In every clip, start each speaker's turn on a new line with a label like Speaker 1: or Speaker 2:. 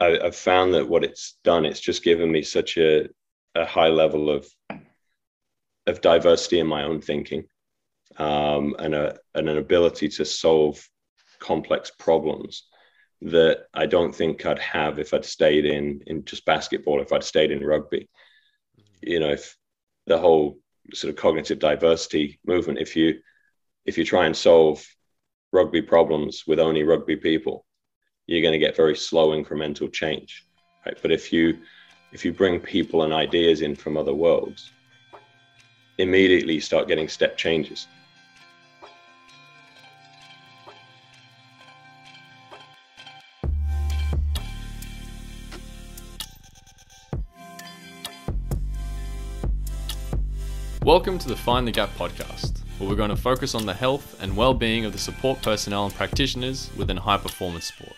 Speaker 1: I, have found that what it's done, it's just given me such a, a high level of of diversity in my own thinking, um, and a and an ability to solve complex problems that I don't think I'd have if I'd stayed in in just basketball, if I'd stayed in rugby. You know, if the whole sort of cognitive diversity movement, if you if you try and solve rugby problems with only rugby people, you're going to get very slow incremental change. Right? But if you if you bring people and ideas in from other worlds, immediately you start getting step changes.
Speaker 2: Welcome to the Find the Gap podcast, where we're going to focus on the health and well being of the support personnel and practitioners within high performance sport.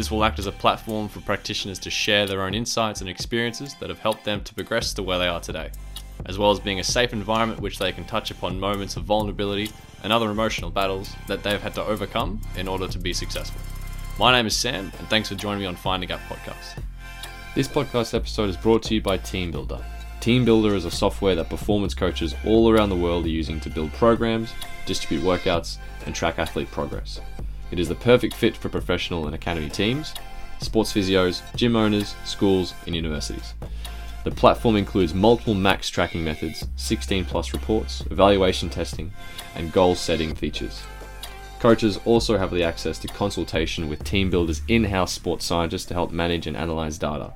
Speaker 2: This will act as a platform for practitioners to share their own insights and experiences that have helped them to progress to where they are today, as well as being a safe environment which they can touch upon moments of vulnerability and other emotional battles that they have had to overcome in order to be successful. My name is Sam, and thanks for joining me on Find the Gap podcast. This podcast episode is brought to you by TeamBuildr. Team Builder is a software that performance coaches all around the world are using to build programs, distribute workouts, and track athlete progress. It is the perfect fit for professional and academy teams, sports physios, gym owners, schools, and universities. The platform includes multiple max tracking methods, 16 plus reports, evaluation testing, and goal setting features. Coaches also have the access to consultation with TeamBuildr's in house sports scientists to help manage and analyze data.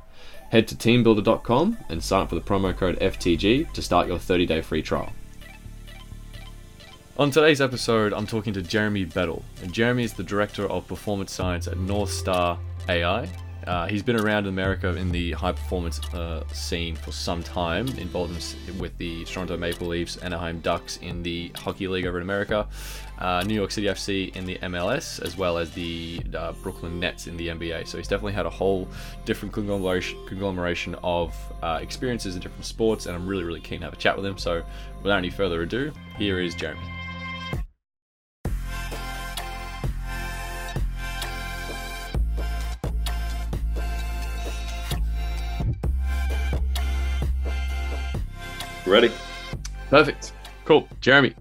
Speaker 2: Head to teambuildr.com and sign up for the promo code FTG to start your 30 day free trial. On today's episode, I'm talking to Jeremy Bettle, and Jeremy is the Director of Performance Science at North Star AI. Uh, he's been around in America in the high performance uh, scene for some time, involved in, with the Toronto Maple Leafs, Anaheim Ducks in the Hockey League over in America, uh, New York City FC in the MLS, as well as the uh, Brooklyn Nets in the NBA. So he's definitely had a whole different conglomeration, conglomeration of uh, experiences in different sports, and I'm really, really keen to have a chat with him. So without any further ado, here is Jeremy.
Speaker 1: Ready?
Speaker 2: Perfect. Cool. Jeremy,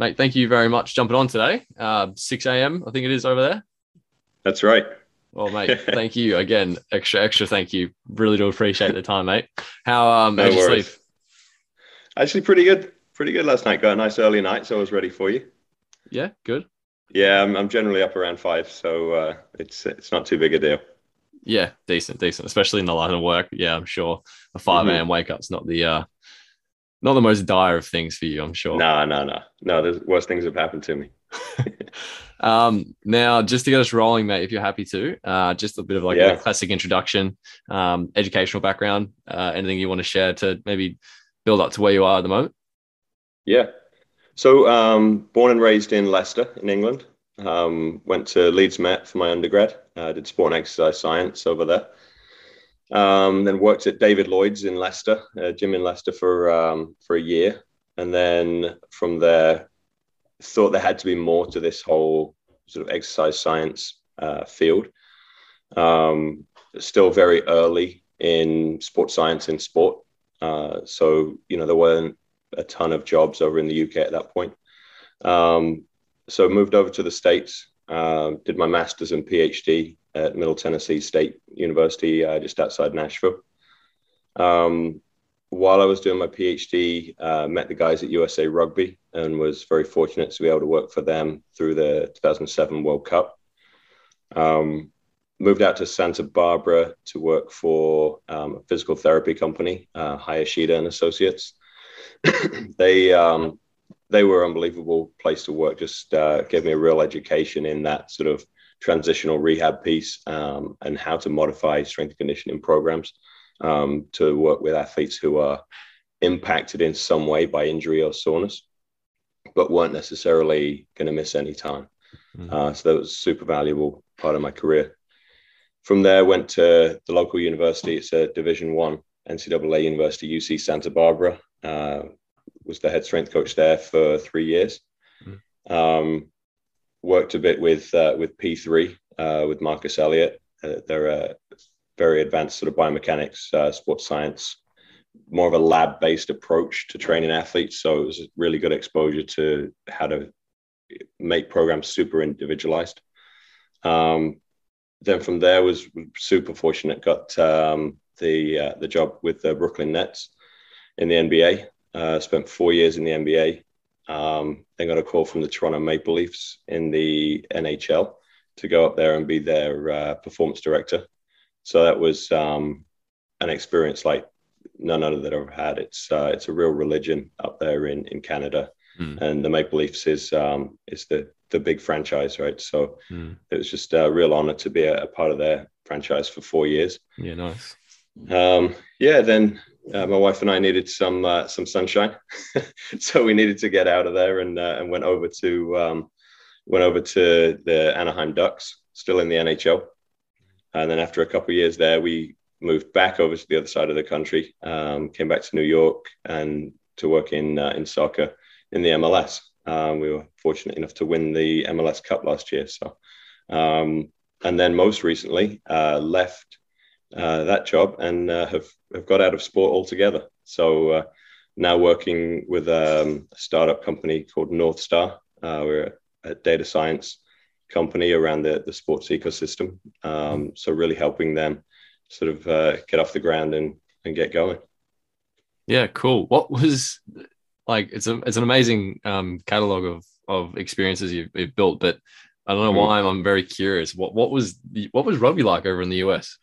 Speaker 2: mate, thank you very much jumping on today. Uh, 6 a.m. I think it is over there.
Speaker 1: That's right.
Speaker 2: Well, mate, thank you again. Extra, extra thank you. Really do appreciate the time, mate. How um no you sleep?
Speaker 1: Actually, pretty good. Pretty good last night. Got a nice early night, so I was ready for you.
Speaker 2: Yeah, good.
Speaker 1: Yeah, I'm, I'm generally up around five, so uh, it's it's not too big a deal.
Speaker 2: Yeah, decent, decent, especially in the line of work. Yeah, I'm sure a 5 a.m. Mm-hmm. wake up's not the uh, not the most dire of things for you, I'm sure.
Speaker 1: No, no, no, no. The worst things have happened to me.
Speaker 2: um, now, just to get us rolling, mate, if you're happy to, uh, just a bit of like yeah. a classic introduction, um, educational background, uh, anything you want to share to maybe build up to where you are at the moment.
Speaker 1: Yeah. So, um, born and raised in Leicester, in England. Um, went to Leeds Met for my undergrad. Uh, did sport and exercise science over there. Um, then worked at David Lloyd's in Leicester, uh, gym in Leicester for um, for a year, and then from there, thought there had to be more to this whole sort of exercise science uh, field. Um, still very early in sports science in sport, uh, so you know there weren't a ton of jobs over in the UK at that point. Um, so moved over to the states, uh, did my master's and PhD at Middle Tennessee State University, uh, just outside Nashville. Um, while I was doing my PhD, uh, met the guys at USA Rugby and was very fortunate to be able to work for them through the 2007 World Cup. Um, moved out to Santa Barbara to work for um, a physical therapy company, uh, Hayashida and Associates. they um, they were an unbelievable place to work. Just uh, gave me a real education in that sort of transitional rehab piece um, and how to modify strength conditioning programs um, to work with athletes who are impacted in some way by injury or soreness, but weren't necessarily going to miss any time. Mm-hmm. Uh, so that was a super valuable part of my career. From there, went to the local university. It's a Division One NCAA University, UC Santa Barbara. Uh, was the head strength coach there for three years. Mm-hmm. Um, worked a bit with uh, with P3 uh, with Marcus Elliott. Uh, they're a very advanced sort of biomechanics, uh, sports science, more of a lab based approach to training athletes. So it was a really good exposure to how to make programs super individualized. Um, then from there was super fortunate. Got um, the uh, the job with the Brooklyn Nets in the NBA. Uh, spent four years in the NBA. Um, then got a call from the Toronto Maple Leafs in the NHL to go up there and be their uh, performance director. So that was um, an experience like none other that I've ever had. It's uh, it's a real religion up there in in Canada, mm. and the Maple Leafs is um, is the the big franchise, right? So mm. it was just a real honor to be a, a, part of their franchise for four years.
Speaker 2: Yeah, nice.
Speaker 1: Um, yeah, then uh, my wife and I needed some uh, some sunshine, so we needed to get out of there and uh, and went over to um, went over to the Anaheim Ducks, still in the NHL. And then after a couple of years there, we moved back over to the other side of the country, um, came back to New York and to work in uh, in soccer in the MLS. Um, we were fortunate enough to win the MLS Cup last year. So, um, and then most recently uh, left uh, that job and uh, have have got out of sport altogether. So uh, now working with um, a startup company called North Star. Uh, we're a data science company around the, the sports ecosystem. Um, so really helping them sort of uh, get off the ground and, and get going.
Speaker 2: Yeah, cool. What was like? It's a it's an amazing um, catalog of of experiences you've, you've built, but I don't know mm. why I'm, I'm very curious. What what was the, what was rugby like over in the US?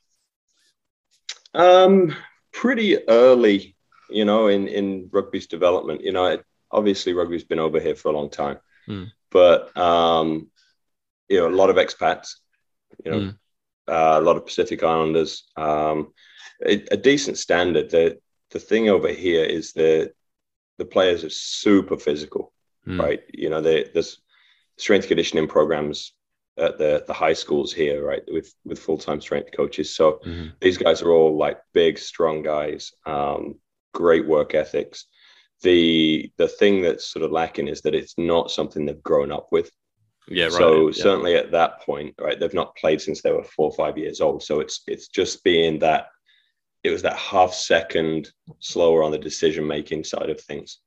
Speaker 1: Um, pretty early, you know, in in rugby's development. You know, it, obviously rugby's been over here for a long time, mm. but um, you know, a lot of expats. You know, mm uh, a lot of Pacific Islanders. Um, a, a, decent standard. The the thing over here is that the players are super physical, mm. right? You know, they, there's strength conditioning programs at the the high schools here, right, with with full time strength coaches. So mm-hmm. these guys are all like big, strong guys, um, great work ethics. The the thing that's sort of lacking is that it's not something they've grown up with. Yeah, right. So yeah. certainly at that point, right, they've not played since they were four or five years old. So it's it's just being that it was that half second slower on the decision making side of things.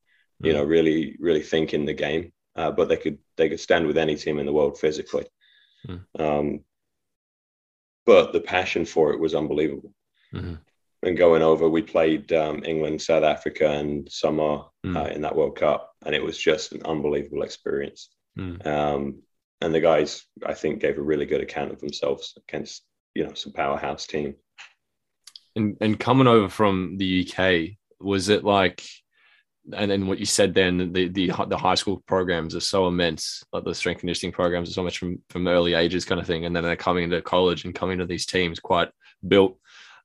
Speaker 1: Mm. You know, mm. really, really thinking the game. Uh, but they could they could stand with any team in the world physically. Mm. Um, but the passion for it was unbelievable. Mm-hmm. And going over, we played um, England, South Africa, and Samoa mm. uh, in that World Cup, and it was just an unbelievable experience. Mm. Um, and the guys I think gave a really good account of themselves against you know some powerhouse team.
Speaker 2: And and coming over from the UK, was it like? And then what you said then, the, the the high school programs are so immense, like the strength conditioning programs are so much from from early ages, kind of thing. And then they're coming into college and coming to these teams quite built.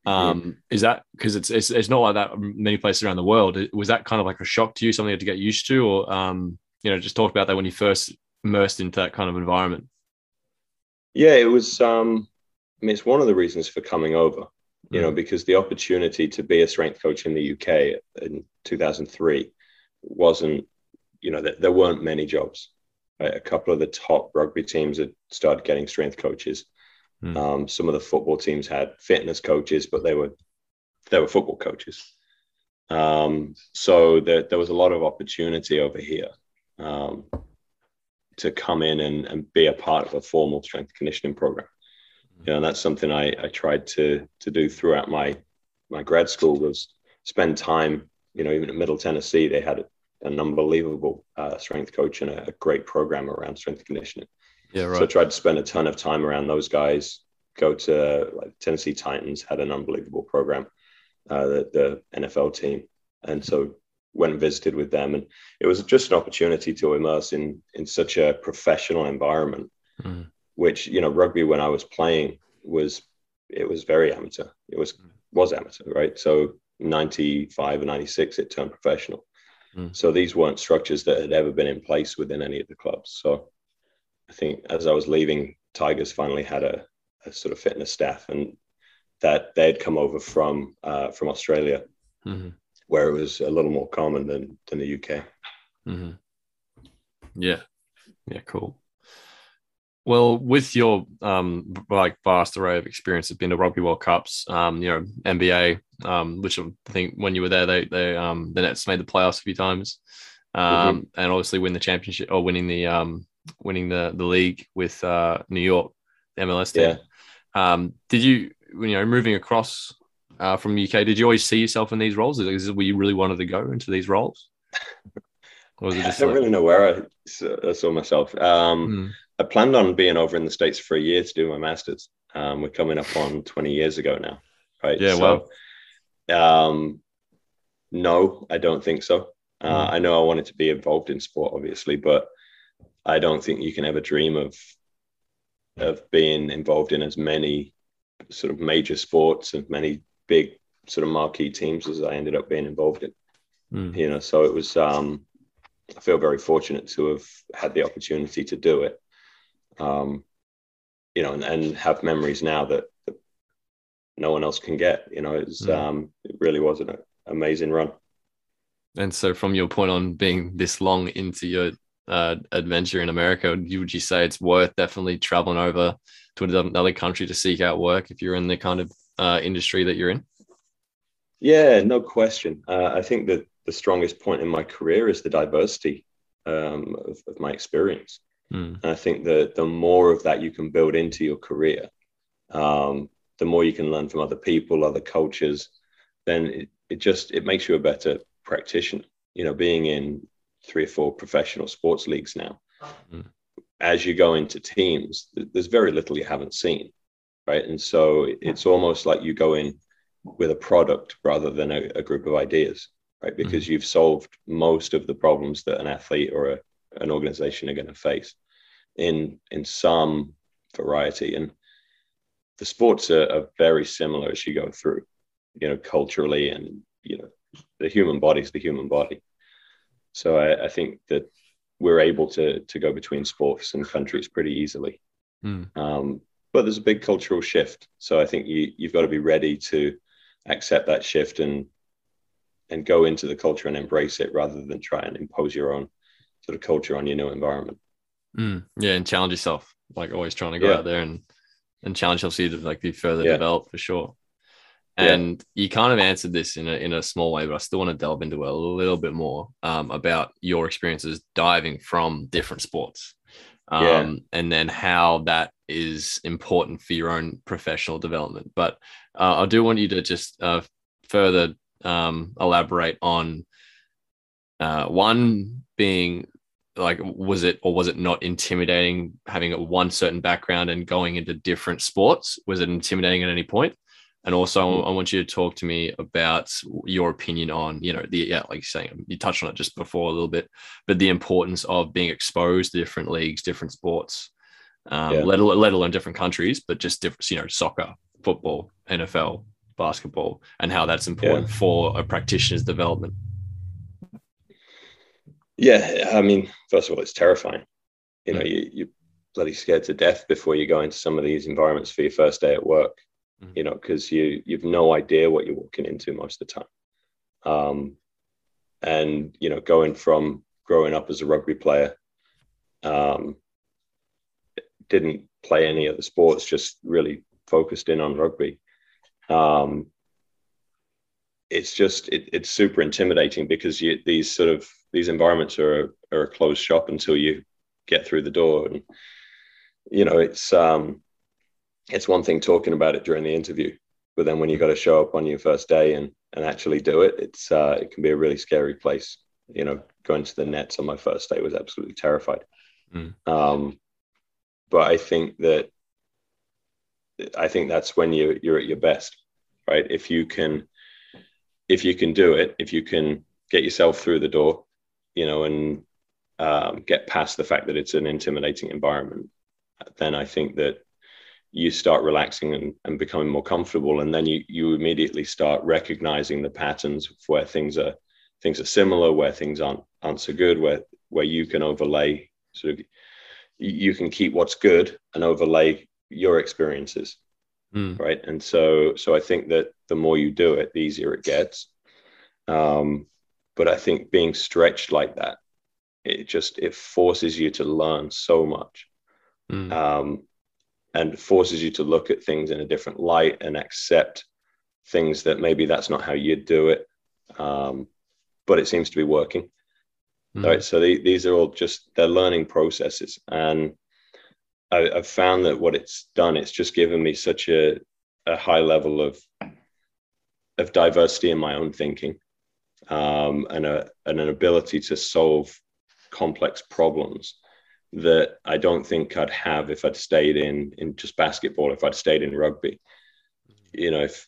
Speaker 2: Um, mm-hmm. Is that because it's, it's it's not like that many places around the world? Was that kind of like a shock to you, something you had to get used to, or um, you know, just talk about that when you first immersed into that kind of environment?
Speaker 1: Yeah, it was. Um, I mean, it's one of the reasons for coming over. You know, mm. because the opportunity to be a strength coach in the UK in 2003 wasn't. You know, there, there weren't many jobs. A couple of the top rugby teams had started getting strength coaches. Mm. Um, some of the football teams had fitness coaches, but they were they were football coaches. Um, so there, there was a lot of opportunity over here um, to come in and, and be a part of a formal strength conditioning program. You know, that's something I, I tried to to do throughout my my grad school was spend time. You know, even at Middle Tennessee, they had an unbelievable uh, strength coach and a, a, great program around strength conditioning. Yeah, right. So I tried to spend a ton of time around those guys. Go to like Tennessee Titans had an unbelievable program, uh, the, the NFL team, and so went and visited with them, and it was just an opportunity to immerse in in such a professional environment, mm. Which you know rugby when I was playing was it was very amateur. It was was amateur, right? So 95 and 96 it turned professional. Mm. So these weren't structures that had ever been in place within any of the clubs. So I think as I was leaving, Tigers finally had a, a sort of fitness staff, and that they'd come over from uh, from Australia. Mm-hmm where it was a little more common than than the UK.
Speaker 2: Mm-hmm. Yeah, yeah, cool. Well, with your um, like vast array of experience, have been to Rugby World Cups, um, you know, NBA, um, which I think when you were there, they they um, the Nets made the playoffs a few times, um, mm-hmm. and obviously win the championship or winning the um, winning the the league with uh, New York, the MLS team. Yeah. Um, did you you know moving across uh, from UK? Did you always see yourself in these roles? Is, were you really wanted to go into these roles?
Speaker 1: Or was it just I don't like... really know where I saw myself. Um, mm I planned on being over in the States for a year to do my master's. Um, we're coming up on 20 years ago now, right?
Speaker 2: Yeah, so,
Speaker 1: well. Um, no, I don't think so. Uh, mm. I know I wanted to be involved in sport, obviously, but I don't think you can ever dream of of being involved in as many sort of major sports and many big sort of marquee teams as I ended up being involved in. Mm. You know, so it was. Um, I feel very fortunate to have had the opportunity to do it um, you know, and, and, have memories now that, that, no one else can get. You know, it's mm. um, it really was an amazing run.
Speaker 2: And so, from your point on being this long into your uh, adventure in America, would you say it's worth definitely traveling over to another country to seek out work if you're in the kind of uh, industry that you're in?
Speaker 1: Yeah, no question. Uh, I think that the strongest point in my career is the diversity um, of, of, my experience. Mm. And I think that the more of that you can build into your career, um, the more you can learn from other people, other cultures, then it, it just it makes you a better practitioner. You know, being in three or four professional sports leagues now, mm. as you go into teams, there's very little you haven't seen, right? And so it's almost like you go in with a product rather than a, a group of ideas, right? Because mm. you've solved most of the problems that an athlete or a, an organization are going to face in in some variety and the sports are, are, very similar as you go through you know culturally and you know the human body is the human body so I, I, think that we're able to to go between sports and countries pretty easily mm. um, but there's a big cultural shift so i think you you've got to be ready to accept that shift and and go into the culture and embrace it rather than try and impose your own sort of culture on your new environment.
Speaker 2: Mm, yeah, and challenge yourself. Like always trying to go yeah. out there and and challenge yourself to like be further yeah. developed for sure. And yeah. you kind of answered this in a in a small way, but I still want to delve into it a little bit more um, about your experiences diving from different sports. Um, yeah. and then how that is important for your own professional development. But uh, I do want you to just uh, further um, elaborate on uh, one being like was it or was it not intimidating having a one certain background and going into different sports was it intimidating at any point and also mm-hmm. i want you to talk to me about your opinion on you know the yeah like you're saying you touched on it just before a little bit but the importance of being exposed to different leagues different sports um, yeah. let, let alone different countries but just different you know soccer football nfl basketball and how that's important yeah. for a practitioner's development
Speaker 1: yeah, I mean, first of all, it's terrifying. You know, mm. you you bloody scared to death before you go into some of these environments for your first day at work. Mm. You know, because you you've no idea what you're walking into most of the time. Um, and you know, going from growing up as a rugby player, um, didn't play any other sports, just really focused in on rugby. Um, it's just it, it's super intimidating because you, these sort of these environments are are a closed shop until you get through the door. And you know it's um it's one thing talking about it during the interview but then when you got to show up on your first day and and actually do it it's uh it can be a really scary place. You know going to the nets on my first day was absolutely terrified. Mm. um but i think that i think that's when you you're at your best right? If you can if you can do it, if you can get yourself through the door, you know, and um, get past the fact that it's an intimidating environment, then I think that you start relaxing and, and becoming more comfortable, and then you you immediately start recognizing the patterns where things are things are similar, where things aren't aren't so good, where where you can overlay sort of you can keep what's good and overlay your experiences. Mm. right? And so so i think that the more you do it the easier it gets. Um, but i think being stretched like that it just it forces you to learn so much mm. um, and forces you to look at things in a different light and accept things that maybe that's not how you do it, um, but it seems to be working. Mm. Right. So the, these are all just they're learning processes, and I, have found that what it's done, it's just given me such a, a high level of of diversity in my own thinking um, and, a, and an ability to solve complex problems that I don't think I'd have if I'd stayed in in just basketball, if I'd stayed in rugby. You know, if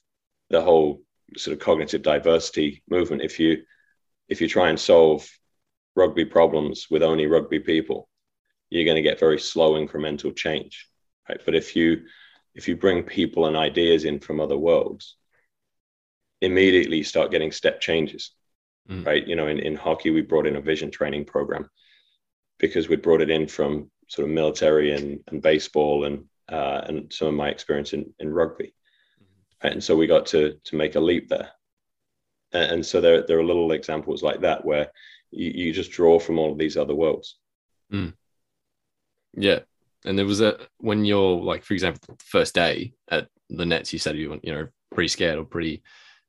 Speaker 1: the whole sort of cognitive diversity movement, if you if you try and solve rugby problems with only rugby people, you're going to get very slow incremental change. Right. But if you if you bring people and ideas in from other worlds, immediately you start getting step changes. Mm. Right. You know, in, in hockey, we brought in a vision training program because we brought it in from sort of military and, and baseball and uh, and some of my experience in, in rugby. Mm-hmm. And so we got to to make a leap there. And, and, so there, there are little examples like that where you, you just draw from all of these other worlds.
Speaker 2: Mm. Yeah. And there was a when you're like, for example, first day at the nets, you said you were, you know, pretty scared or pretty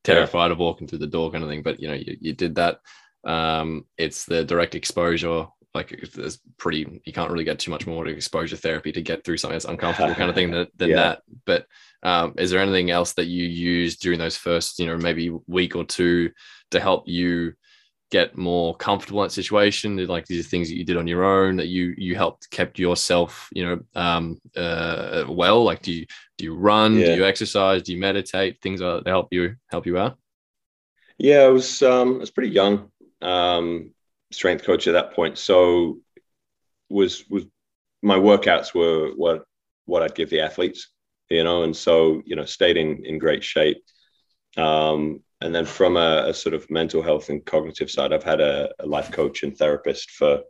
Speaker 2: terrified yeah. of walking through the door kind of thing. But you know, you, you did that. Um, it's the direct exposure like it's pretty you can't really get too much more to exposure therapy to get through something that's uncomfortable kind of thing than, than yeah. that but um, is there anything else that you used during those first you know maybe week or two to help you get more comfortable in that situation like these are things that you did on your own that you you helped kept yourself you know um uh well like do you do you run yeah. do you exercise do you meditate things that help you help you out
Speaker 1: yeah i was um i was pretty young um strength coach at that point. So was was my workouts were what what I'd give the athletes, you know, and so you know stayed in in great shape. Um, and then from a, a, sort of mental health and cognitive side, I've had a, a, life coach and therapist for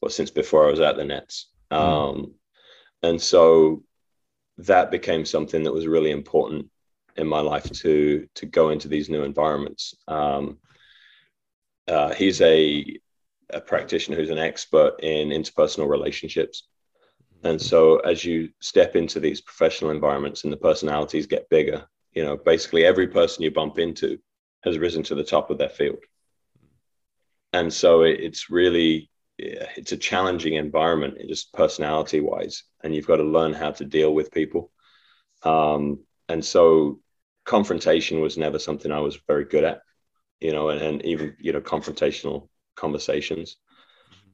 Speaker 1: well since before I was at the Nets. Mm. Um, and so that became something that was really important in my life to to go into these new environments. Um, uh, he's a, a practitioner who's an expert in interpersonal relationships. And so as you step into these professional environments and the personalities get bigger, you know, basically every person you bump into has risen to the top of their field. And so it, it's really, it's a challenging environment, just personality wise, and you've got to learn how to deal with people. Um, and so confrontation was never something I was very good at you know, and, and even, you know, confrontational conversations.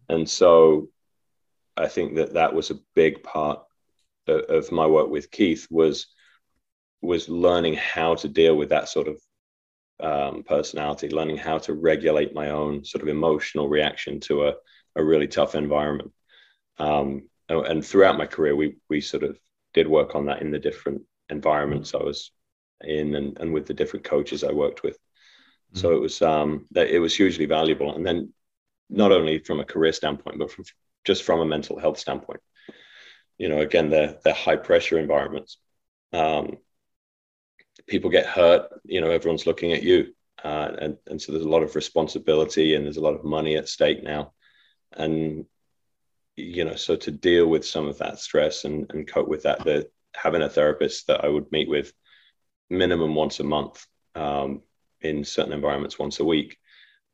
Speaker 1: And so I think that that was a big part of, of my work with Keith was, was learning how to deal with that sort of um, personality, learning how to regulate my own sort of emotional reaction to a, a really tough environment. Um, and throughout my career, we we sort of did work on that in the different environments I was in and, and with the different coaches I worked with. So it was um, it was hugely valuable. And then not only from a career standpoint, but from, just from a mental health standpoint. You know, again, they're they're high pressure environments. Um, people get hurt. You know, everyone's looking at you, uh, and and so there's a lot of responsibility and there's a lot of money at stake now, and you know, so to deal with some of that stress and and cope with that, that having a therapist that I would meet with minimum once a month um, in certain environments once a week,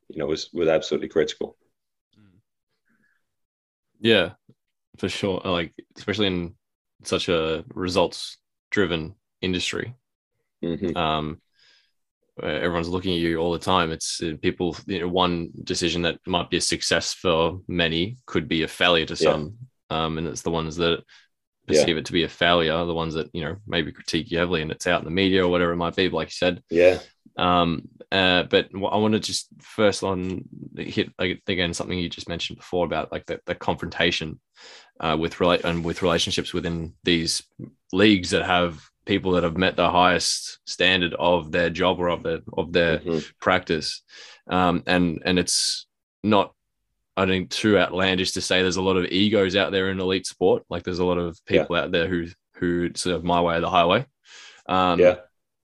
Speaker 1: you know, was was absolutely critical.
Speaker 2: Yeah, for sure. Like especially in such a results driven industry. Mm-hmm. Um, everyone's looking at you all the time. It's uh, people, you know, one decision that might be a success for many could be a failure to some. Yeah. Um, and it's the ones that perceive yeah. it to be a failure, the ones that, you know, maybe critique you heavily and it's out in the media or whatever it might be. Like you said,
Speaker 1: yeah,
Speaker 2: um, uh, but I want to just first on hit again something you just mentioned before about like the, the confrontation uh, with relate and with relationships within these leagues that have people that have met the highest standard of their job or of their of their mm-hmm. practice, um, and and it's not I think too outlandish to say there's a lot of egos out there in elite sport. Like there's a lot of people yeah. out there who who sort of my way or the highway. Um, yeah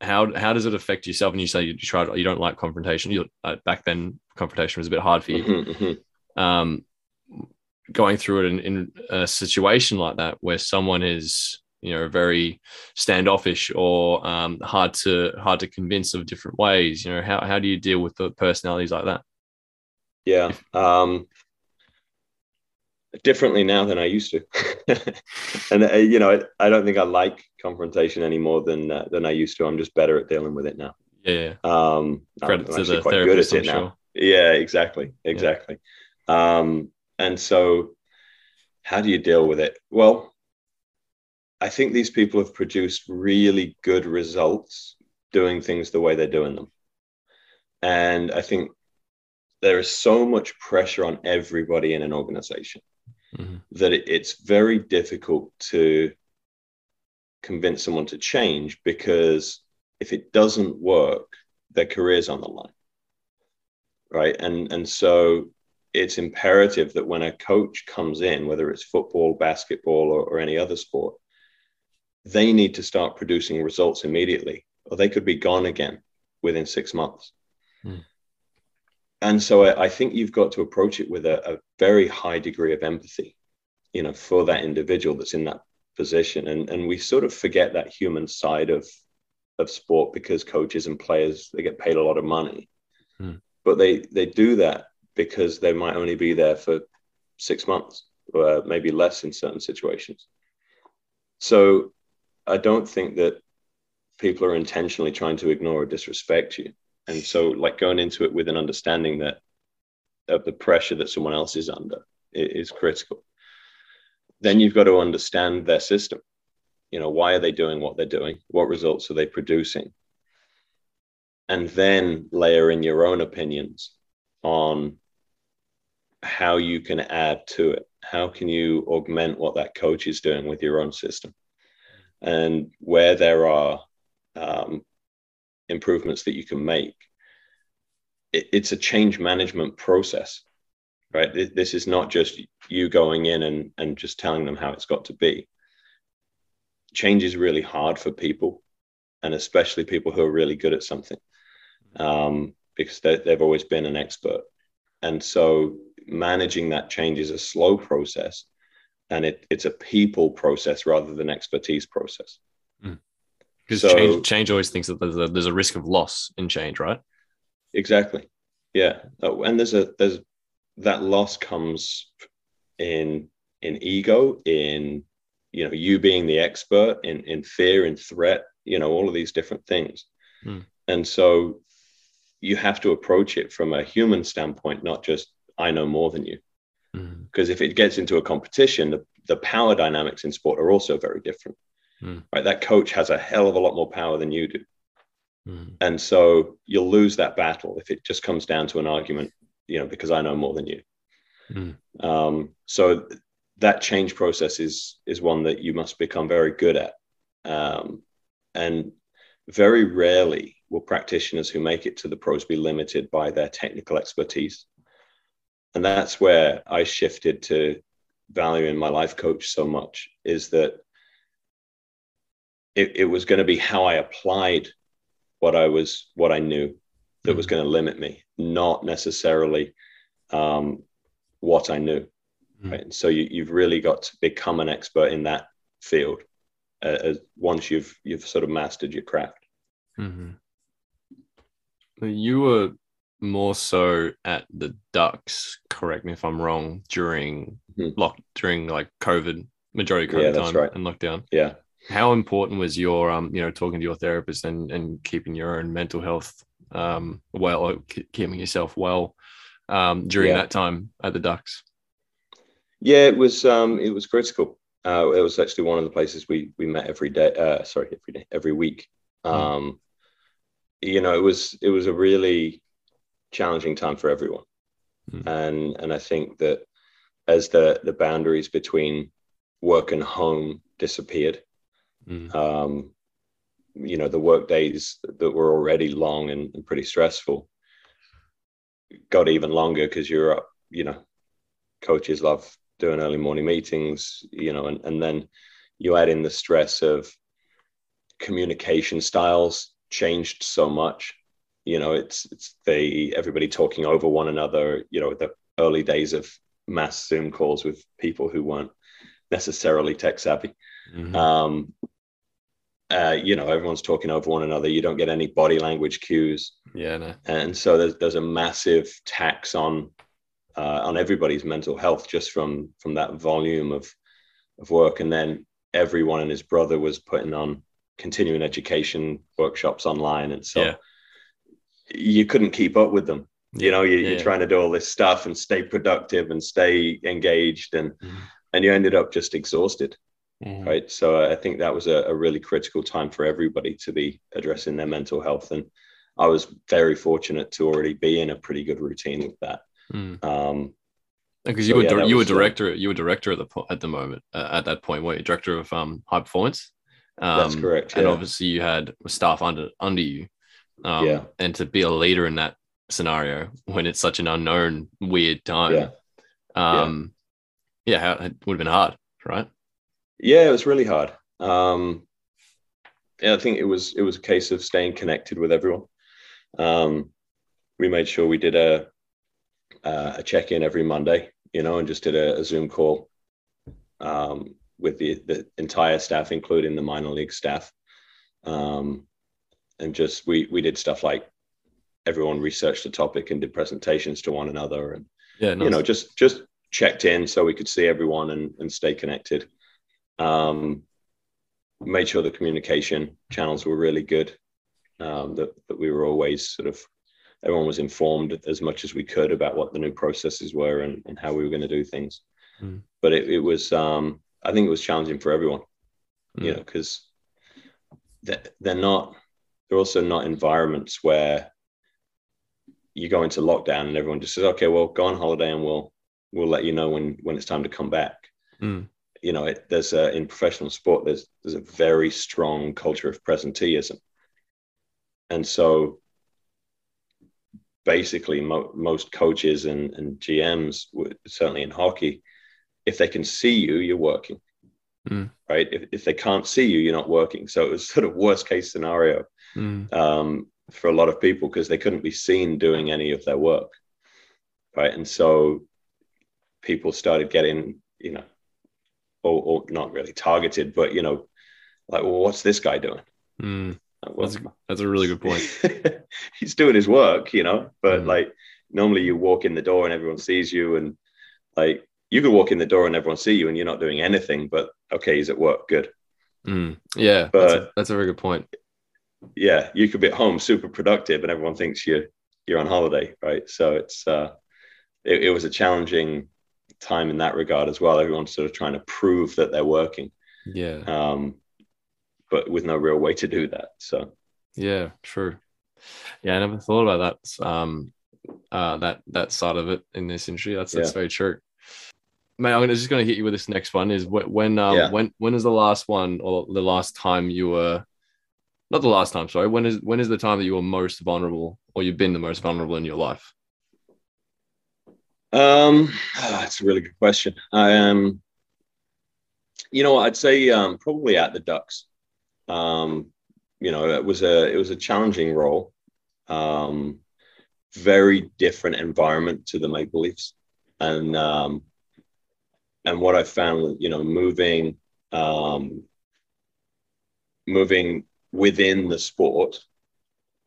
Speaker 2: how how does it affect yourself? And you say you try you don't like confrontation. You uh, back then confrontation was a bit hard for you. Mm-hmm, mm-hmm. Um, going through it in, in a situation like that where someone is you know very standoffish or um, hard to hard to convince of different ways you know how, how do you deal with the personalities like that?
Speaker 1: Yeah um, differently now than i used to. And uh, you know I, I, don't think i like confrontation any more than uh, than i used to. I'm just better at dealing with it now.
Speaker 2: Yeah
Speaker 1: um
Speaker 2: credit I'm, to the quite therapist, good at it I'm now. sure.
Speaker 1: yeah exactly exactly. Yeah. um and so how do you deal with it? Well I think these people have produced really good results doing things the way they're doing them. And I think there is so much pressure on everybody in an organization mm-hmm. that it, it's very difficult to convince someone to change because if it doesn't work, their career's on the line. Right. And and so it's imperative that when a coach comes in, whether it's football, basketball, or, or any other sport, they need to start producing results immediately, or they could be gone again within six months. Mm. And so I, I, think you've got to approach it with a, a, very high degree of empathy, you know, for that individual that's in that position. And and we sort of forget that human side of of sport because coaches and players they get paid a lot of money, mm. but they they do that because they might only be there for six months or maybe less in certain situations. So I don't think that people are intentionally trying to ignore or disrespect you. And so, like going into it with an understanding that of the pressure that someone else is under is critical. Then you've got to understand their system. You know, why are they doing what they're doing? What results are they producing? And then layer in your own opinions on how you can add to it. How can you augment what that coach is doing with your own system? And where there are um, improvements that you can make it, it's a change management process right? This is not just you going in and, and just telling them how it's got to be. Change is really hard for people and especially people who are really good at something um, because they, they've always been an expert. And so managing that change is a slow process and it, it's a people process rather than expertise process.
Speaker 2: Because mm. so, change, change always thinks that there's a, there's a risk of loss in change, right?
Speaker 1: Exactly. Yeah, oh, and there's a there's that loss comes in in ego, in you know you being the expert, in in fear, in threat, you know all of these different things, mm. and so you have to approach it from a human standpoint, not just I know more than you. Because if it gets into a competition, the, the power dynamics in sport are also very different. Mm. Right, that coach has a hell of a lot more power than you do, mm. and so you'll lose that battle if it just comes down to an argument. You know, because I know more than you. Mm. Um, so that change process is is one that you must become very good at, um, and very rarely will practitioners who make it to the pros be limited by their technical expertise and that's where I shifted to valuing my life coach so much is that it, it was going to be how I applied what I was what I knew that mm-hmm. was going to limit me, not necessarily um, what I knew. Mm-hmm. Right? And so you, you've really got to become an expert in that field uh, once you've you've sort of mastered your craft.
Speaker 2: Mm-hmm. You were more so at the Ducks. Correct me if I'm wrong. During mm-hmm. lock during like COVID, majority COVID yeah, time right. and lockdown.
Speaker 1: Yeah.
Speaker 2: How important was your um you know talking to your therapist and and keeping your own mental health um well keeping yourself well um during yeah. that time at the Ducks?
Speaker 1: Yeah, it was um it was critical. Uh, it was actually one of the places we we met every day. Uh, sorry, every day, every week. Hmm. Um, mm. You know, it was it was a really challenging time for everyone. Mm. And and I think that as the the boundaries between work and home disappeared, mm. um, you know, the work days that were already long and, and pretty stressful got even longer because you're up, you know, coaches love doing early morning meetings, you know, and, and then you add in the stress of communication styles changed so much you know it's it's they everybody talking over one another you know the early days of mass Zoom calls with people who weren't necessarily tech savvy.
Speaker 2: Mhm.
Speaker 1: Um, uh, you know, everyone's talking over one another. You don't get any body language cues,
Speaker 2: yeah, no.
Speaker 1: and so there's there's a massive tax on uh, on everybody's mental health just from from that volume of of work. And then everyone and his brother was putting on continuing education workshops online, and so
Speaker 2: Yeah.
Speaker 1: You couldn't keep up with them. You know, you,
Speaker 2: Yeah,
Speaker 1: you're
Speaker 2: yeah.
Speaker 1: trying to do all this stuff and stay productive and stay engaged, and
Speaker 2: Mhm.
Speaker 1: and you ended up just exhausted
Speaker 2: Mhm.
Speaker 1: right so i think that was a, a really critical time for everybody to be addressing their mental health and i was very fortunate to already be in a pretty good routine with that
Speaker 2: Mm.
Speaker 1: um
Speaker 2: Because you
Speaker 1: So,
Speaker 2: were
Speaker 1: yeah,
Speaker 2: you were
Speaker 1: uh,
Speaker 2: director you were director at the po- at the moment uh, at that point, weren't you? Director of um high performance. Um,
Speaker 1: That's correct,
Speaker 2: And obviously you had staff under under you. Um,
Speaker 1: Yeah.
Speaker 2: And to be a leader in that scenario when it's such an unknown, weird time.
Speaker 1: Yeah.
Speaker 2: Um, yeah, how, it would have been hard, right?
Speaker 1: yeah it was really hard um yeah i think it was it was a case of staying connected with everyone um we made sure we did a uh, a check-in every monday you know and just did a, a zoom call um with the the entire staff including the minor league staff um and just we we did stuff like everyone researched the topic and did presentations to one another and
Speaker 2: Yeah,
Speaker 1: you know just just checked in so we could see everyone and, and stay connected um made sure the communication channels were really good um that, that we were always sort of everyone was informed as much as we could about what the new processes were and, and how we were going to do things
Speaker 2: Mm.
Speaker 1: but it, it was um i think it was challenging for everyone you
Speaker 2: Mm.
Speaker 1: know because they're, they're not they're also not environments where you go into lockdown and everyone just says okay well go on holiday and we'll we'll let you know when when it's time to come back.
Speaker 2: Mm.
Speaker 1: you know it, there's a, in professional sport there's there's a very strong culture of presenteeism. And so basically mo- most coaches and, and gms certainly in hockey if they can see you you're working.
Speaker 2: Mm.
Speaker 1: right? If, if they can't see you you're not working. So it was sort of worst case scenario
Speaker 2: Mm.
Speaker 1: um, for a lot of people because they couldn't be seen doing any of their work right and so people started getting you know or, or not really targeted but you know like well what's this guy doing
Speaker 2: Mm.
Speaker 1: Well,
Speaker 2: That's a, that's a really good point.
Speaker 1: he's doing his work you know but
Speaker 2: Mm.
Speaker 1: like normally you walk in the door and everyone sees you and like you could walk in the door and everyone see you and you're not doing anything but okay he's at work good
Speaker 2: Mm. Yeah, that's, a,
Speaker 1: But-
Speaker 2: that's a very good point.
Speaker 1: Yeah, you could be at home super productive and everyone thinks you're you're on holiday, right? So it's uh it, it was a challenging time in that regard as well. Everyone's sort of trying to prove that they're working,
Speaker 2: Yeah.
Speaker 1: um, but with no real way to do that. So
Speaker 2: Yeah, true. Yeah, I never thought about that. Um, uh, that that side of it in this industry. That's that's
Speaker 1: Yeah.
Speaker 2: very true. Mate, I'm just going to hit you with this next one. Is wh- when um
Speaker 1: Yeah.
Speaker 2: when when is the last one or the last time you were not the last time? Sorry. When is when is the time that you were most vulnerable or you've been the most vulnerable in your life?
Speaker 1: um that's a really good question. I um you know, I'd say um probably at the Ducks. Um, you know, it was a it was a challenging role. Um very different environment to the Maple Leafs. And um and what I found, you know, moving um moving within the sport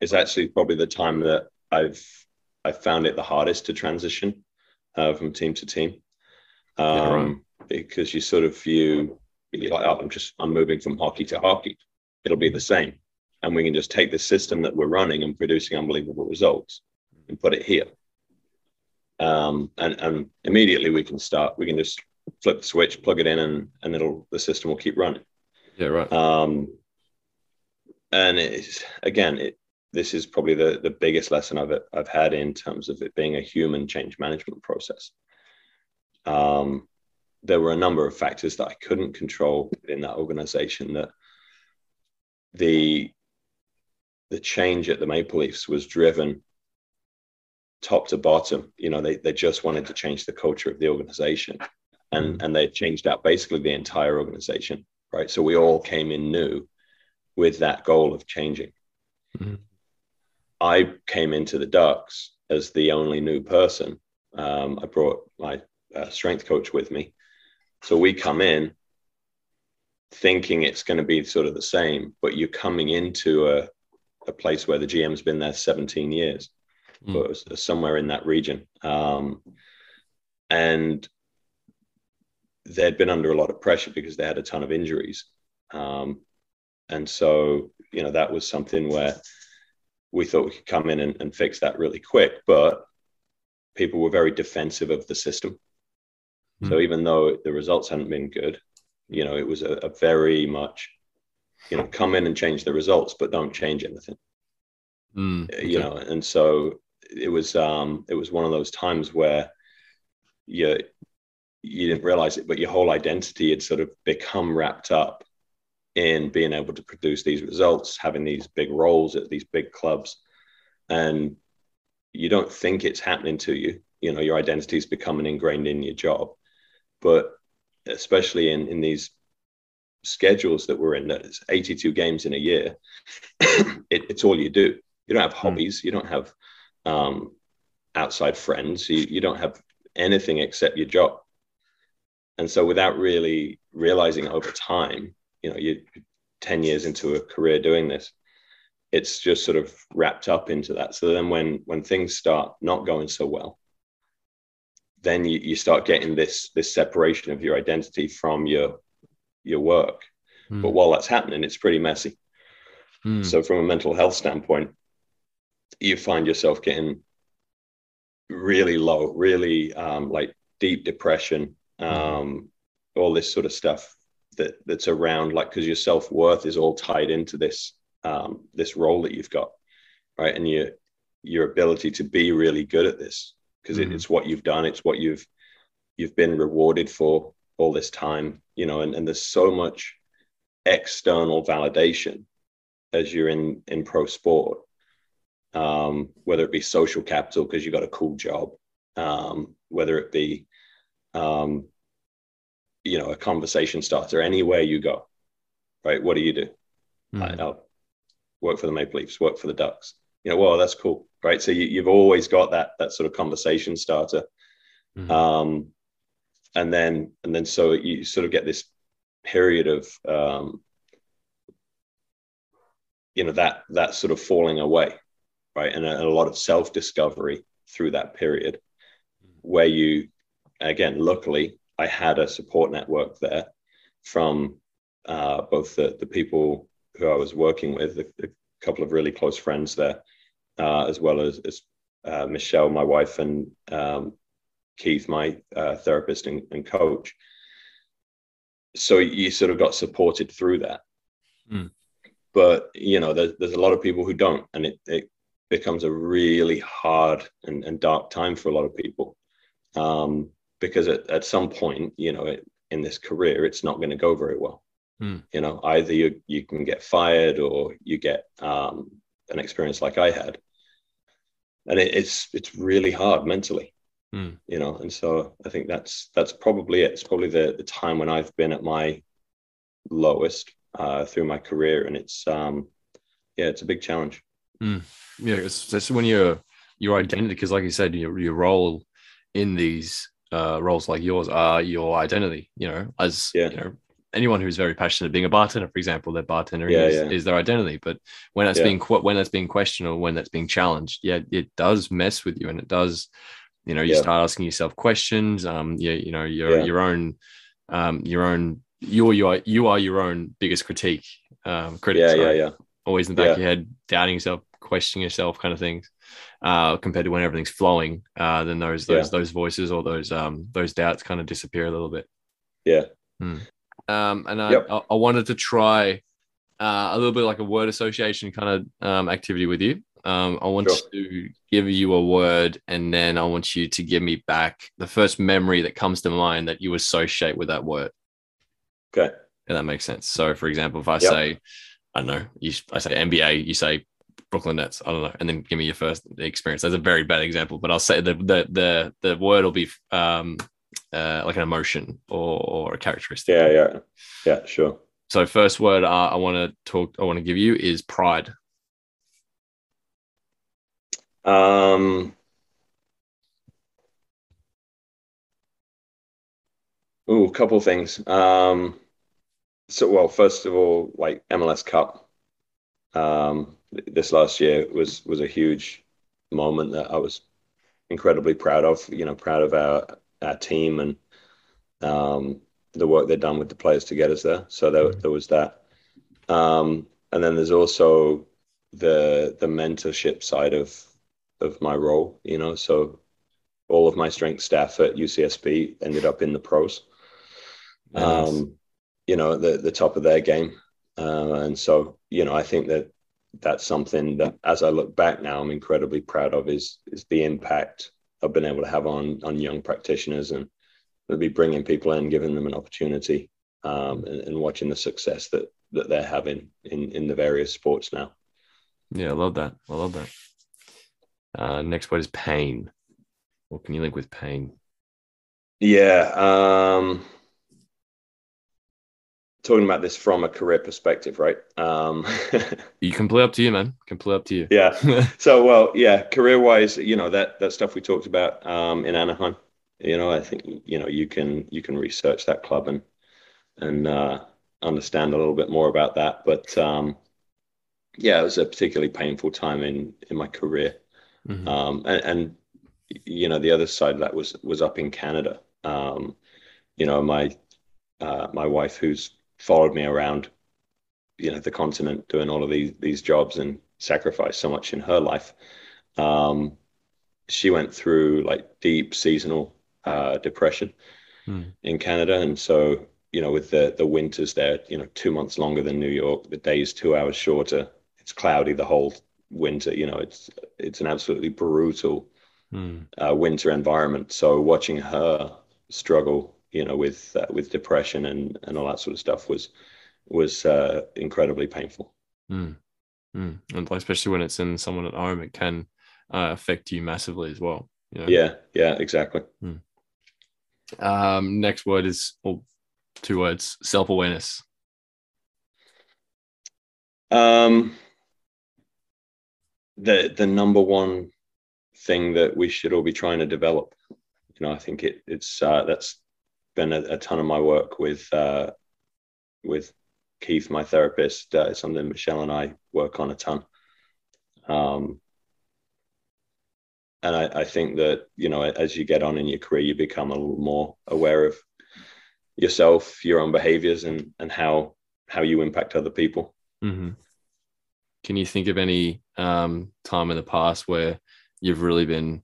Speaker 1: is actually probably the time that I've I found it the hardest to transition uh, from team to team. Um,
Speaker 2: Yeah, right.
Speaker 1: because you sort of view you're like, oh, I'm just I'm moving from hockey to hockey. It'll be the same. And we can just take the system that we're running and producing unbelievable results and put it here. Um, and, and immediately we can start, we can just flip the switch, plug it in, and, and it'll the system will keep running.
Speaker 2: Yeah, right.
Speaker 1: Um, and it's again, it, this is probably the, the biggest lesson I've I've had in terms of it being a human change management process. Um, there were a number of factors that I couldn't control in that organization. That the the change at the Maple Leafs was driven top to bottom. You know, they they just wanted to change the culture of the organization, and and they changed out basically the entire organization. Right, so we all came in new with that goal of changing.
Speaker 2: Mhm.
Speaker 1: I came into the Ducks as the only new person. Um, I brought my uh, strength coach with me. So we come in thinking it's going to be sort of the same, but you're coming into a, a place where the GM's been there 17 years, mm. but somewhere in that region. Um, and they'd been under a lot of pressure because they had a ton of injuries. Um, and so, you know, that was something where we thought we could come in and, and fix that really quick, but people were very defensive of the system. Mm. So even though the results hadn't been good, you know, it was a, a, very much, you know, come in and change the results, but don't change anything. Mm, okay. You know, and so it was um it was one of those times where you you didn't realize it, but your whole identity had sort of become wrapped up in being able to produce these results, having these big roles at these big clubs. And you don't think it's happening to you. You know, your identity is becoming ingrained in your job. But especially in, in these schedules that we're in, that it's 82 games in a year, it, it's all you do. You don't have hmm. hobbies, you don't have um, outside friends, you, you don't have anything except your job. And so without really realizing over time, you know, you're 10 years into a career doing this, it's just sort of wrapped up into that. So then when when things start not going so well, then you, you start getting this this separation of your identity from your your work. Mm. But while that's happening, it's pretty messy. Mm. So from a mental health standpoint, you find yourself getting really low, really um, like deep depression, hmm. um, all this sort of stuff that that's around like because your self worth is all tied into this um, this role that you've got, right? And your your ability to be really good at this because mm-hmm. it, it's what you've done, it's what you've you've been rewarded for all this time, you know. And, and there's so much external validation as you're in in pro sport, um, whether it be social capital because you've got a cool job, um, whether it be um, you know a conversation starter anywhere you go right? What do you do? Mm. I, will work for the maple leafs work for the ducks. You know well that's cool right? So you, have always got that that sort of conversation starter. Mm. um and then and then so you sort of get this period of um you know that that sort of falling away right? And a, and a lot of self discovery through that period hmm. where you again luckily I had a support network there from uh, both the, the people who I was working with, a, a couple of really close friends there, uh, as well as, as uh, Michelle, my wife, and um, Keith, my uh, therapist and, and, coach. So you sort of got supported through that. Mm. But, you know, there's, there's a lot of people who don't, and it, it becomes a really hard and, and dark time for a lot of people. Um, because at, at some point, you know, it, in this career, it's not going to go very well. Mm. You know, either you you can get fired or you get um, an experience like I had, and it, it's it's really hard mentally. Mm. You know, and so I think that's that's probably it. It's probably the the time when I've been at my lowest uh, through my career, and it's um, yeah, it's a big challenge.
Speaker 2: Mm. Yeah, it's, it's when your your identity, because like you said, your your role in these uh, roles like yours are your identity. You know, as yeah. you know, anyone who's very passionate at being a bartender, for example, their bartender yeah, is, yeah. is, their identity. But when that's being when that's being questioned or when that's being challenged, yeah, it does mess with you, and it does. You know, you start asking yourself questions. Um, yeah, you know, your your own, um, your own. You are you are you are your own biggest critique. Um, critic.
Speaker 1: Yeah, sorry. yeah, yeah.
Speaker 2: Always in the back of your head, doubting yourself, questioning yourself, kind of things uh, compared to when everything's flowing, uh, then those those yeah. those voices or those um those doubts kind of disappear a little bit.
Speaker 1: Yeah.
Speaker 2: Hmm. Um, and I, yep. I, I wanted to try uh, a little bit like a word association kind of um, activity with you. Um, I want sure. to give you a word, and then I want you to give me back the first memory that comes to mind that you associate with that word.
Speaker 1: Okay.
Speaker 2: Yeah, that makes sense. So, for example, if I yep. say, I don't know, you, I say NBA, you say Brooklyn Nets. I don't know, and then give me your first experience. That's a very bad example, but I'll say the the the the word will be um uh, like an emotion or or a characteristic.
Speaker 1: Yeah, yeah, yeah, sure.
Speaker 2: So first word uh, I want to talk, I want to give you is pride.
Speaker 1: Um, Oh, a couple of things. Um, so, well, first of all, like MLS Cup, um, this last year was was a huge moment that I was incredibly proud of. You know, proud of our our team and um, the work they've done with the players to get us there. So there, mm-hmm. there was that. Um, and then there's also the the mentorship side of of my role. You know, so all of my strength staff at UCSB ended up in the pros. Nice. Um, you know, the the top of their game, uh, and so you know, I think that that's something that, as I look back now, I'm incredibly proud of is is the impact I've been able to have on on young practitioners and be bringing people in, giving them an opportunity, um, and, and, watching the success that that they're having in in the various sports now.
Speaker 2: Yeah, I love that. I love that. Uh, next word is pain. What can you link with pain?
Speaker 1: Yeah. Um, talking about this from a career perspective, right? Um,
Speaker 2: you can play up to you, man. Can play up to you.
Speaker 1: Yeah. so, well, yeah, career wise, you know that that stuff we talked about um, in Anaheim. You know, I think you know you can you can research that club and and uh, understand a little bit more about that. But um, yeah, it was a particularly painful time in in my career. Mm-hmm. Um, and, and, you know, the other side of that was was up in Canada. Um, you know, my uh, my wife, who's followed me around, you know, the continent, doing all of these these jobs and sacrificed so much in her life. Um, she went through like deep seasonal uh, depression mm. in Canada, and so you know, with the the winters there, you know, two months longer than New York, the days two hours shorter. It's cloudy the whole winter. You know, it's it's an absolutely brutal mm. uh, winter environment. So watching her struggle you know, with uh, with depression and and all that sort of stuff was was uh, incredibly painful.
Speaker 2: Mm. Mm. And especially when it's in someone at home, it can uh, affect you massively as well.
Speaker 1: You know? Yeah, yeah, exactly. Mm.
Speaker 2: Um, next word is or two words: self awareness.
Speaker 1: Um, the the number one thing that we should all be trying to develop. You know, I think it it's uh, that's been a, a ton of my work with uh, with Keith, my therapist. Uh, it's something Michelle and I work on a ton. Um, and I, I, think that you know, as you get on in your career, you become a little more aware of yourself, your own behaviors, and and how how you impact other people.
Speaker 2: Mm-hmm. Can you think of any um, time in the past where you've really been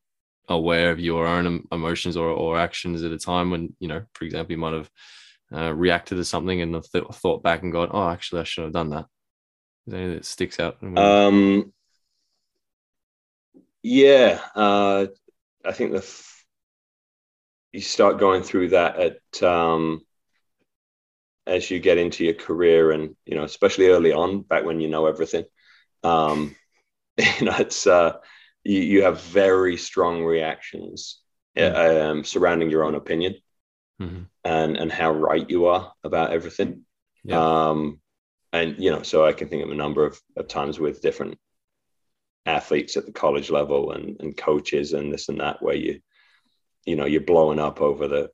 Speaker 2: aware of your own emotions or, or actions at a time when you know for example you might have uh, reacted to something and th- thought back and gone oh actually i should have done that. Is there anything that sticks out
Speaker 1: um yeah uh i think the f- you start going through that at um as you get into your career and you know especially early on back when you know everything um you know it's uh you, you have very strong reactions mm-hmm. um, surrounding your own opinion mm-hmm. and and how right you are about everything. Yeah. Um, and you know, so I can think of a number of, of times with different athletes at the college level and, and coaches and this and that where you you know you're blowing up over the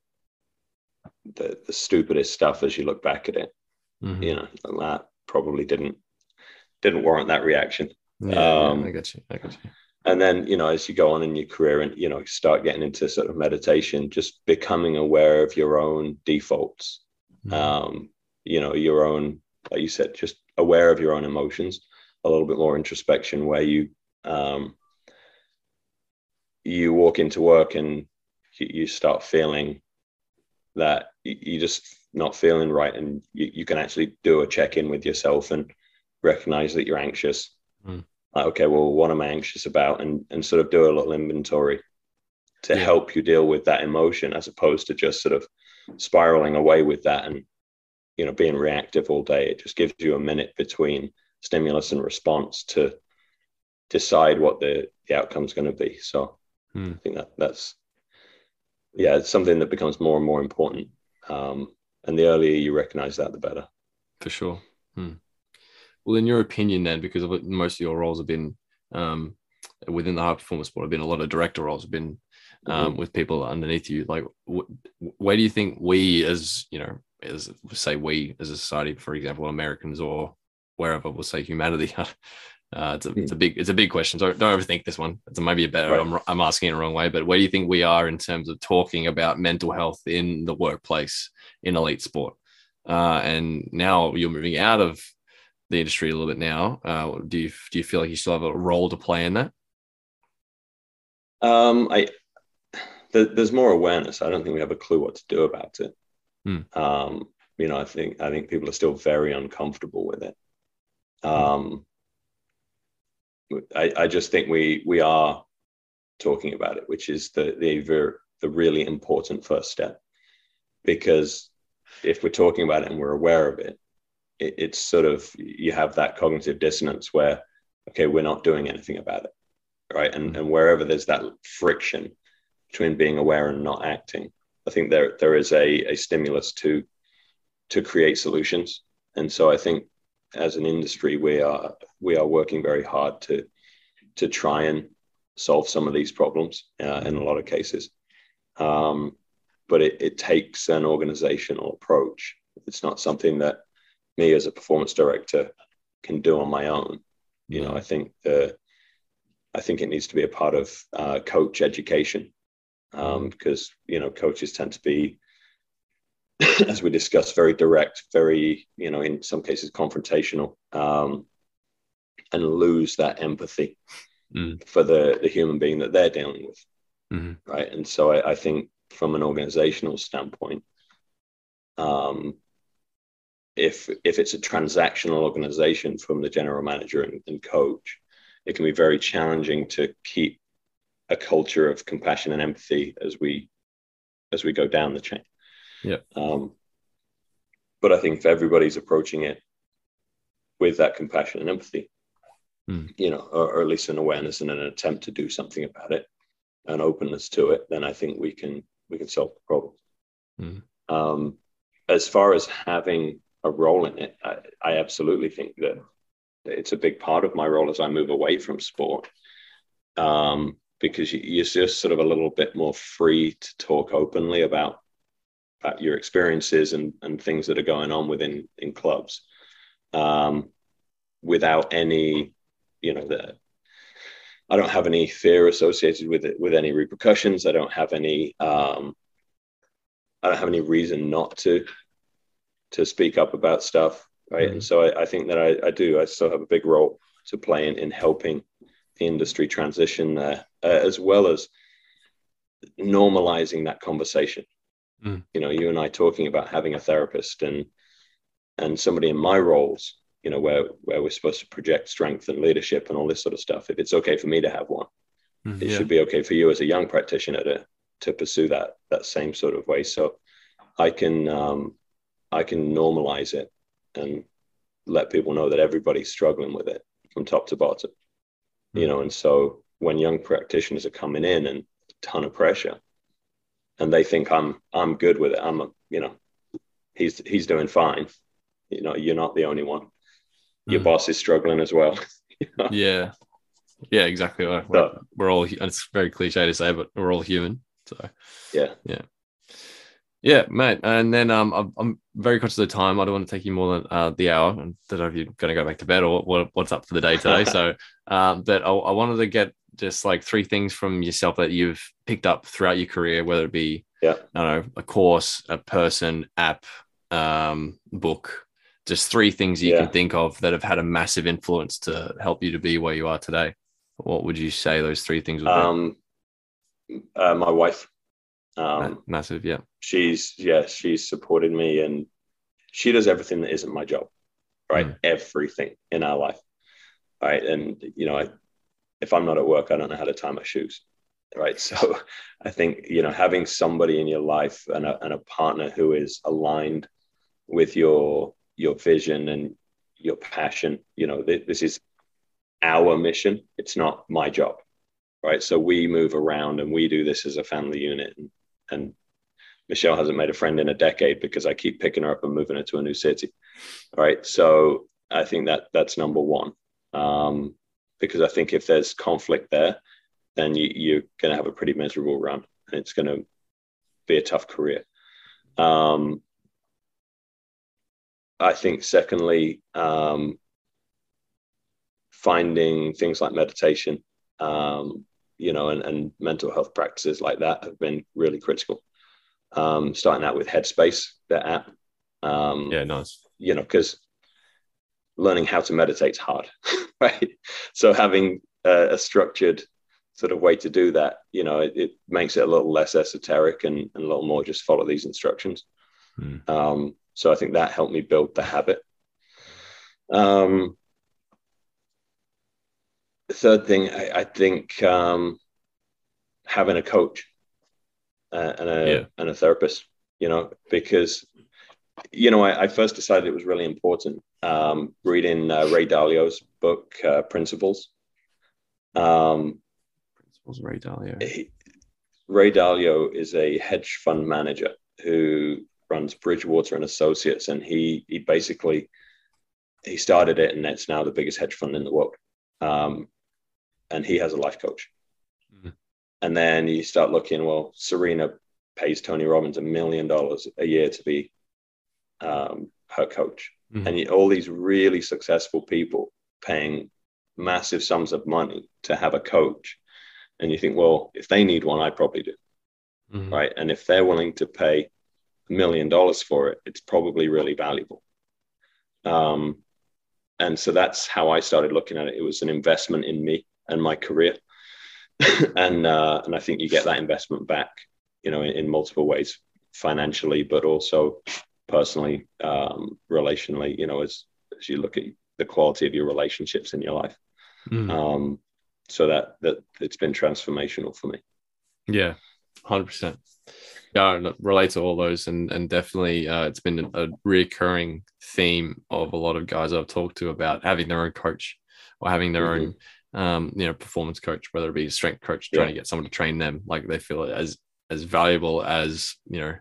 Speaker 1: the, the stupidest stuff as you look back at it mm-hmm. you know that probably didn't didn't warrant that reaction
Speaker 2: yeah, um, yeah, i got you i got you
Speaker 1: and then you know as you go on in your career and you know start getting into sort of meditation just becoming aware of your own defaults. Mm-hmm. um you know your own like you said just aware of your own emotions a little bit more introspection where you um you walk into work and you, you start feeling that you're just not feeling right and you, you can actually do a check-in with yourself and recognize that you're anxious. Mm like, okay, well, what am I anxious about? And, and sort of do a little inventory to yeah. help you deal with that emotion as opposed to just sort of spiraling away with that and, you know, being reactive all day. It just gives you a minute between stimulus and response to decide what the, the outcome's going to be. So hmm. I think that that's, yeah, it's something that becomes more and more important. Um, and the earlier you recognize that, the better.
Speaker 2: For sure. Hmm. Well, in your opinion, then, because of most of your roles have been um, within the high performance sport have been a lot of director roles, have been um, mm-hmm. with people underneath you. Like, wh- where do you think we, as you know, as say we as a society, for example, Americans or wherever, we'll say humanity. Uh, it's, a, it's a big it's a big question. So don't overthink this one. It's maybe a better. Right. I'm, I'm asking it the wrong way, but where do you think we are in terms of talking about mental health in the workplace in elite sport? Uh, and now you're moving out of the industry a little bit now. Uh, do you do you feel like you still have a role to play in that?
Speaker 1: Um, I the, there's more awareness. I don't think we have a clue what to do about it. Hmm. Um, you know, I think I think people are still very uncomfortable with it. Um, I, I just think we we are talking about it, which is the the very, the really important first step, because if we're talking about it and we're aware of it, it, it's sort of you have that cognitive dissonance where okay we're not doing anything about it right? And and wherever there's that friction between being aware and not acting i think there there is a, a stimulus to to create solutions. And so i think as an industry we are we are working very hard to to try and solve some of these problems uh, in a lot of cases. Um, but it, it takes an organizational approach. It's not something that me as a performance director can do on my own. You know, I think the I think it needs to be a part of uh, coach education um, because you know coaches tend to be, as we discussed, very direct, very you know in some cases confrontational, um, and lose that empathy mm. for the the human being that they're dealing with, mm-hmm. right? And so I, I, think from an organizational standpoint, um, if if it's a transactional organization from the general manager and, and, coach, it can be very challenging to keep a culture of compassion and empathy as we as we go down the chain.
Speaker 2: Yeah.
Speaker 1: Um, but I think if everybody's approaching it with that compassion and empathy, mm. you know, or, or, at least an awareness and an attempt to do something about it, and openness to it, then I think we can we can solve the problem. Mm. Um, as far as having a role in it. I, I absolutely think that it's a big part of my role as I move away from sport. Um, because you're just sort of a little bit more free to talk openly about, about your experiences and, and things that are going on within in clubs um, without any, you know, the, I don't have any fear associated with it, with any repercussions. I don't have any, um, I don't have any reason not to to speak up about stuff, right? Mm-hmm. And so I, I, think that I, I, do. I still have a big role to play in, in helping the industry transition there, uh, as well as normalizing that conversation. Mm. You know, you and I talking about having a therapist and and somebody in my roles, you know, where where we're supposed to project strength and leadership and all this sort of stuff. If it's okay for me to have one, mm, it yeah. should be okay for you as a young practitioner to to pursue that that same sort of way. So I can um, I can normalize it and let people know that everybody's struggling with it from top to bottom. Mm-hmm. You know, and so when young practitioners are coming in and a ton of pressure and they think I'm I'm good with it. I'm a, you know, he's he's doing fine. You know, you're not the only one. Your mm. boss is struggling as well.
Speaker 2: you know? Yeah. Yeah, exactly. We're, so, we're all it's very cliche to say, but we're all human. So
Speaker 1: yeah.
Speaker 2: Yeah. Yeah, mate. And then um, I'm, I'm very conscious of the time. I don't want to take you more than uh, the hour. And don't know if you're going to go back to bed or what, what's up for the day today. so, um, but I, I, wanted to get just like three things from yourself that you've picked up throughout your career, whether it be,
Speaker 1: yeah,
Speaker 2: I don't know, a course, a person, app, um, book. Just three things you yeah. can think of that have had a massive influence to help you to be where you are today. What would you say those three things would be?
Speaker 1: Um, uh, my wife
Speaker 2: um, Massive, yeah.
Speaker 1: She's yeah, she's supported me, and she does everything that isn't my job, right? Mm. Everything in our life, right? And you know, I, if I'm not at work, I don't know how to tie my shoes, right? So, I think you know, having somebody in your life and a, and a partner who is aligned with your your vision and your passion, you know, th- this is our mission. It's not my job, right? So we move around and we do this as a family unit. And and Michelle hasn't made a friend in a decade because I keep picking her up and moving her to a new city. All right. So I think that that's number one. Um, because I think if there's conflict there, then you, you're going to have a pretty miserable run and it's going to be a tough career. Um, I think, secondly, um, finding things like meditation, um, you know, and, and, mental health practices like that have been really critical. Um, starting out with Headspace, the app.
Speaker 2: Um, yeah, nice.
Speaker 1: You know, because learning how to meditate is hard, right? So having a, a, structured sort of way to do that, you know, it, it makes it a little less esoteric and, and, a little more just follow these instructions. Mm. Um, so I think that helped me build the habit. Um, the third thing, I, I think um, having a coach uh, and a yeah. and a therapist, you know, because you know I, I first decided it was really important um, reading uh, Ray Dalio's book uh, Principles.
Speaker 2: Um, Principles, Ray Dalio. He,
Speaker 1: Ray Dalio is a hedge fund manager who runs Bridgewater and Associates, and he he basically he started it, and it's now the biggest hedge fund in the world. Um, and he has a life coach. Mm-hmm. And then you start looking. Well, Serena pays Tony Robbins a million dollars a year to be um, her coach, mm-hmm. and you, all these really successful people paying massive sums of money to have a coach. And you think, well, if they need one, I probably do. Mm-hmm. Right. And if they're willing to pay a million dollars for it, it's probably really valuable. Um, and so that's how I started looking at it. It was an investment in me and my career, and uh, and I think you get that investment back, you know, in, in multiple ways, financially, but also personally, um, relationally. You know, as as you look at the quality of your relationships in your life. Mm. Um, so that that it's been transformational for me.
Speaker 2: Yeah, hundred percent yeah, relate to all those, and and definitely, uh, it's been a, recurring theme of a lot of guys I've talked to about having their own coach or having their mm-hmm. own, um, you know, performance coach, whether it be a strength coach, trying yeah. to get someone to train them, like they feel it as as valuable as you know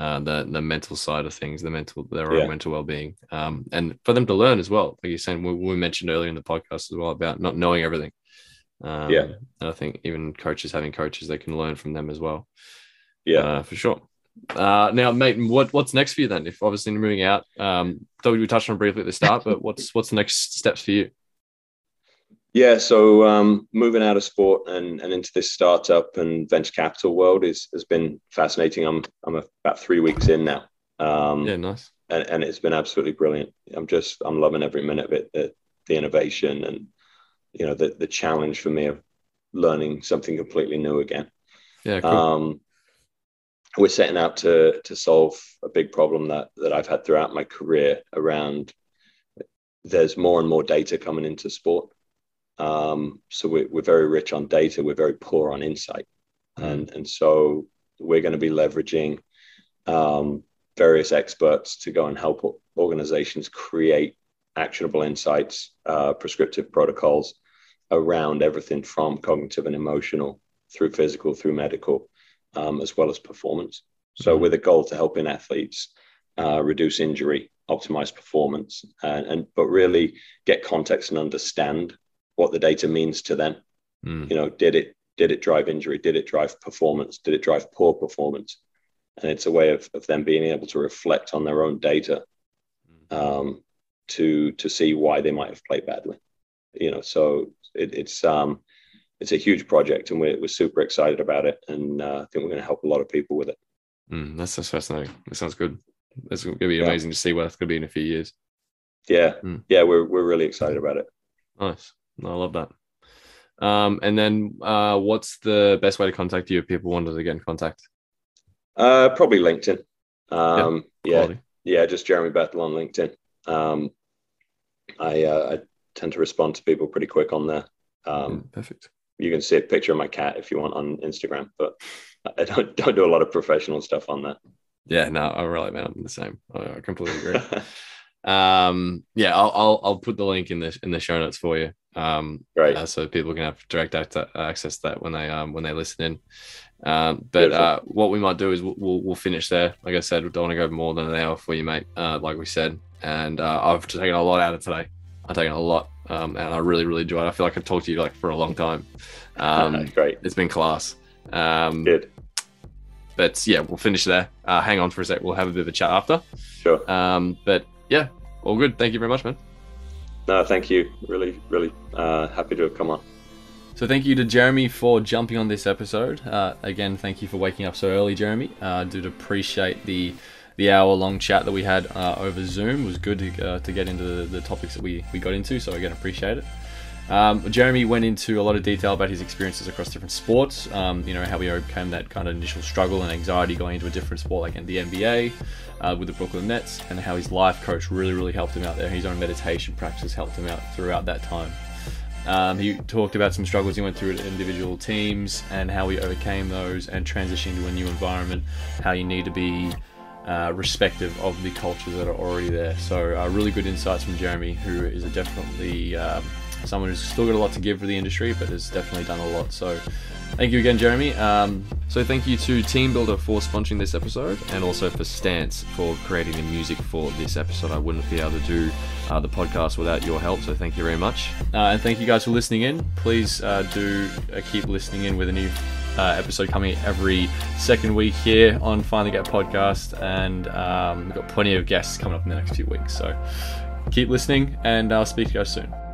Speaker 2: uh, the the mental side of things, the mental their yeah. own mental well being, um, and for them to learn as well. Like you're saying, we, we, mentioned earlier in the podcast as well about not knowing everything. Um, yeah, and I think even coaches having coaches, they can learn from them as well.
Speaker 1: Yeah,
Speaker 2: uh, for sure. Uh, now, mate, what what's next for you then? If obviously you're moving out, um, thought we touched on briefly at the start, but what's what's the next steps for you?
Speaker 1: Yeah, so um, moving out of sport and, and into this startup and venture capital world is has been fascinating. I'm I'm about three weeks in now.
Speaker 2: Um, yeah, nice.
Speaker 1: And, and it's been absolutely brilliant. I'm just I'm loving every minute of it. The the innovation and you know the the challenge for me of learning something completely new again.
Speaker 2: Yeah, cool. Um,
Speaker 1: we're setting out to to solve a big problem that that I've had throughout my career around there's more and more data coming into sport. Um, so we're, we're very rich on data. We're very poor on insight. Mm. And, and so we're going to be leveraging um, various experts to go and help organizations create actionable insights, uh, prescriptive protocols around everything from cognitive and emotional through physical, through medical, um, as well as performance. So, mm-hmm. with a goal to helping athletes uh, reduce injury, optimize performance, and, and, but really get context and understand what the data means to them. Mm. You know, did it did it drive injury? Did it drive performance? Did it drive poor performance? And it's a way of, of them being able to reflect on their own data mm. um, to to see why they might have played badly. You know, so it, it's um, it's a huge project and we're, we're super excited about it and uh, i think we're going to help a lot of people with it.
Speaker 2: Mm, that's, that's fascinating. That sounds good. It's going to be amazing yeah. to see where it's going to be in a few years.
Speaker 1: Yeah. Mm. yeah we're, we're really excited about it.
Speaker 2: Nice. I love that. Um, and then uh, what's the best way to contact you if people wanted to get in contact?
Speaker 1: Uh, probably linkedin. Um, yeah, yeah, yeah just Jeremy Bettle on linkedin. Um, I, uh, I tend to respond to people pretty quick on there um,
Speaker 2: mm, perfect
Speaker 1: you can see a picture of my cat if you want on Instagram, but I don't don't do a lot of professional stuff on that.
Speaker 2: Yeah, no, I really man, I'm the same. I completely agree. um, yeah, I'll, I'll I'll put the link in the in the show notes for you. Um,
Speaker 1: right.
Speaker 2: Uh, so people can have direct access to that when they um when they listen in. Um, but uh, what we might do is we'll, we'll, we'll finish there. Like I said, we don't want to go more than an hour for you, mate. Uh, like we said, and uh, I've taken a lot out of today. I've taken a lot um, and I really, really enjoyed it. I feel like I talked to you like for a long time. Um,
Speaker 1: Great.
Speaker 2: It's been class. Um,
Speaker 1: Good.
Speaker 2: but yeah, we'll finish there. Uh, hang on for a sec. We'll have a bit of a chat after.
Speaker 1: Sure.
Speaker 2: Um, but yeah, all good. Thank you very much, man.
Speaker 1: No, thank you. Really, really uh, happy to have come on.
Speaker 2: So thank you to Jeremy for jumping on this episode. Uh, again, thank you for waking up so early, Jeremy. Uh, I did appreciate the the hour long chat that we had uh, over Zoom. It was good to, uh, to get into the, the, topics that we, we got into. So again, appreciate it. Um, Jeremy went into a lot of detail about his experiences across different sports. Um, you know how he overcame that kind of initial struggle and anxiety going into a different sport like in the NBA uh, with the Brooklyn Nets, and how his life coach really, really helped him out there. His own meditation practice helped him out throughout that time. Um, he talked about some struggles he went through at individual teams and how he overcame those and transitioning to a new environment, how you need to be uh, respective of the cultures that are already there. So, uh, really good insights from Jeremy, who is definitely um, someone who's still got a lot to give for the industry, but has definitely done a lot. So, thank you again, Jeremy. Um, so, thank you to TeamBuildr for sponsoring this episode, and also for Stance for creating the music for this episode. I wouldn't be able to do uh, the podcast without your help, so thank you very much. Uh, and thank you guys for listening in. Please uh, do uh, keep listening in with a new uh, episode coming every second week here on Finally Get Podcast, and um, we've got plenty of guests coming up in the next few weeks. So keep listening, and I'll speak to you guys soon.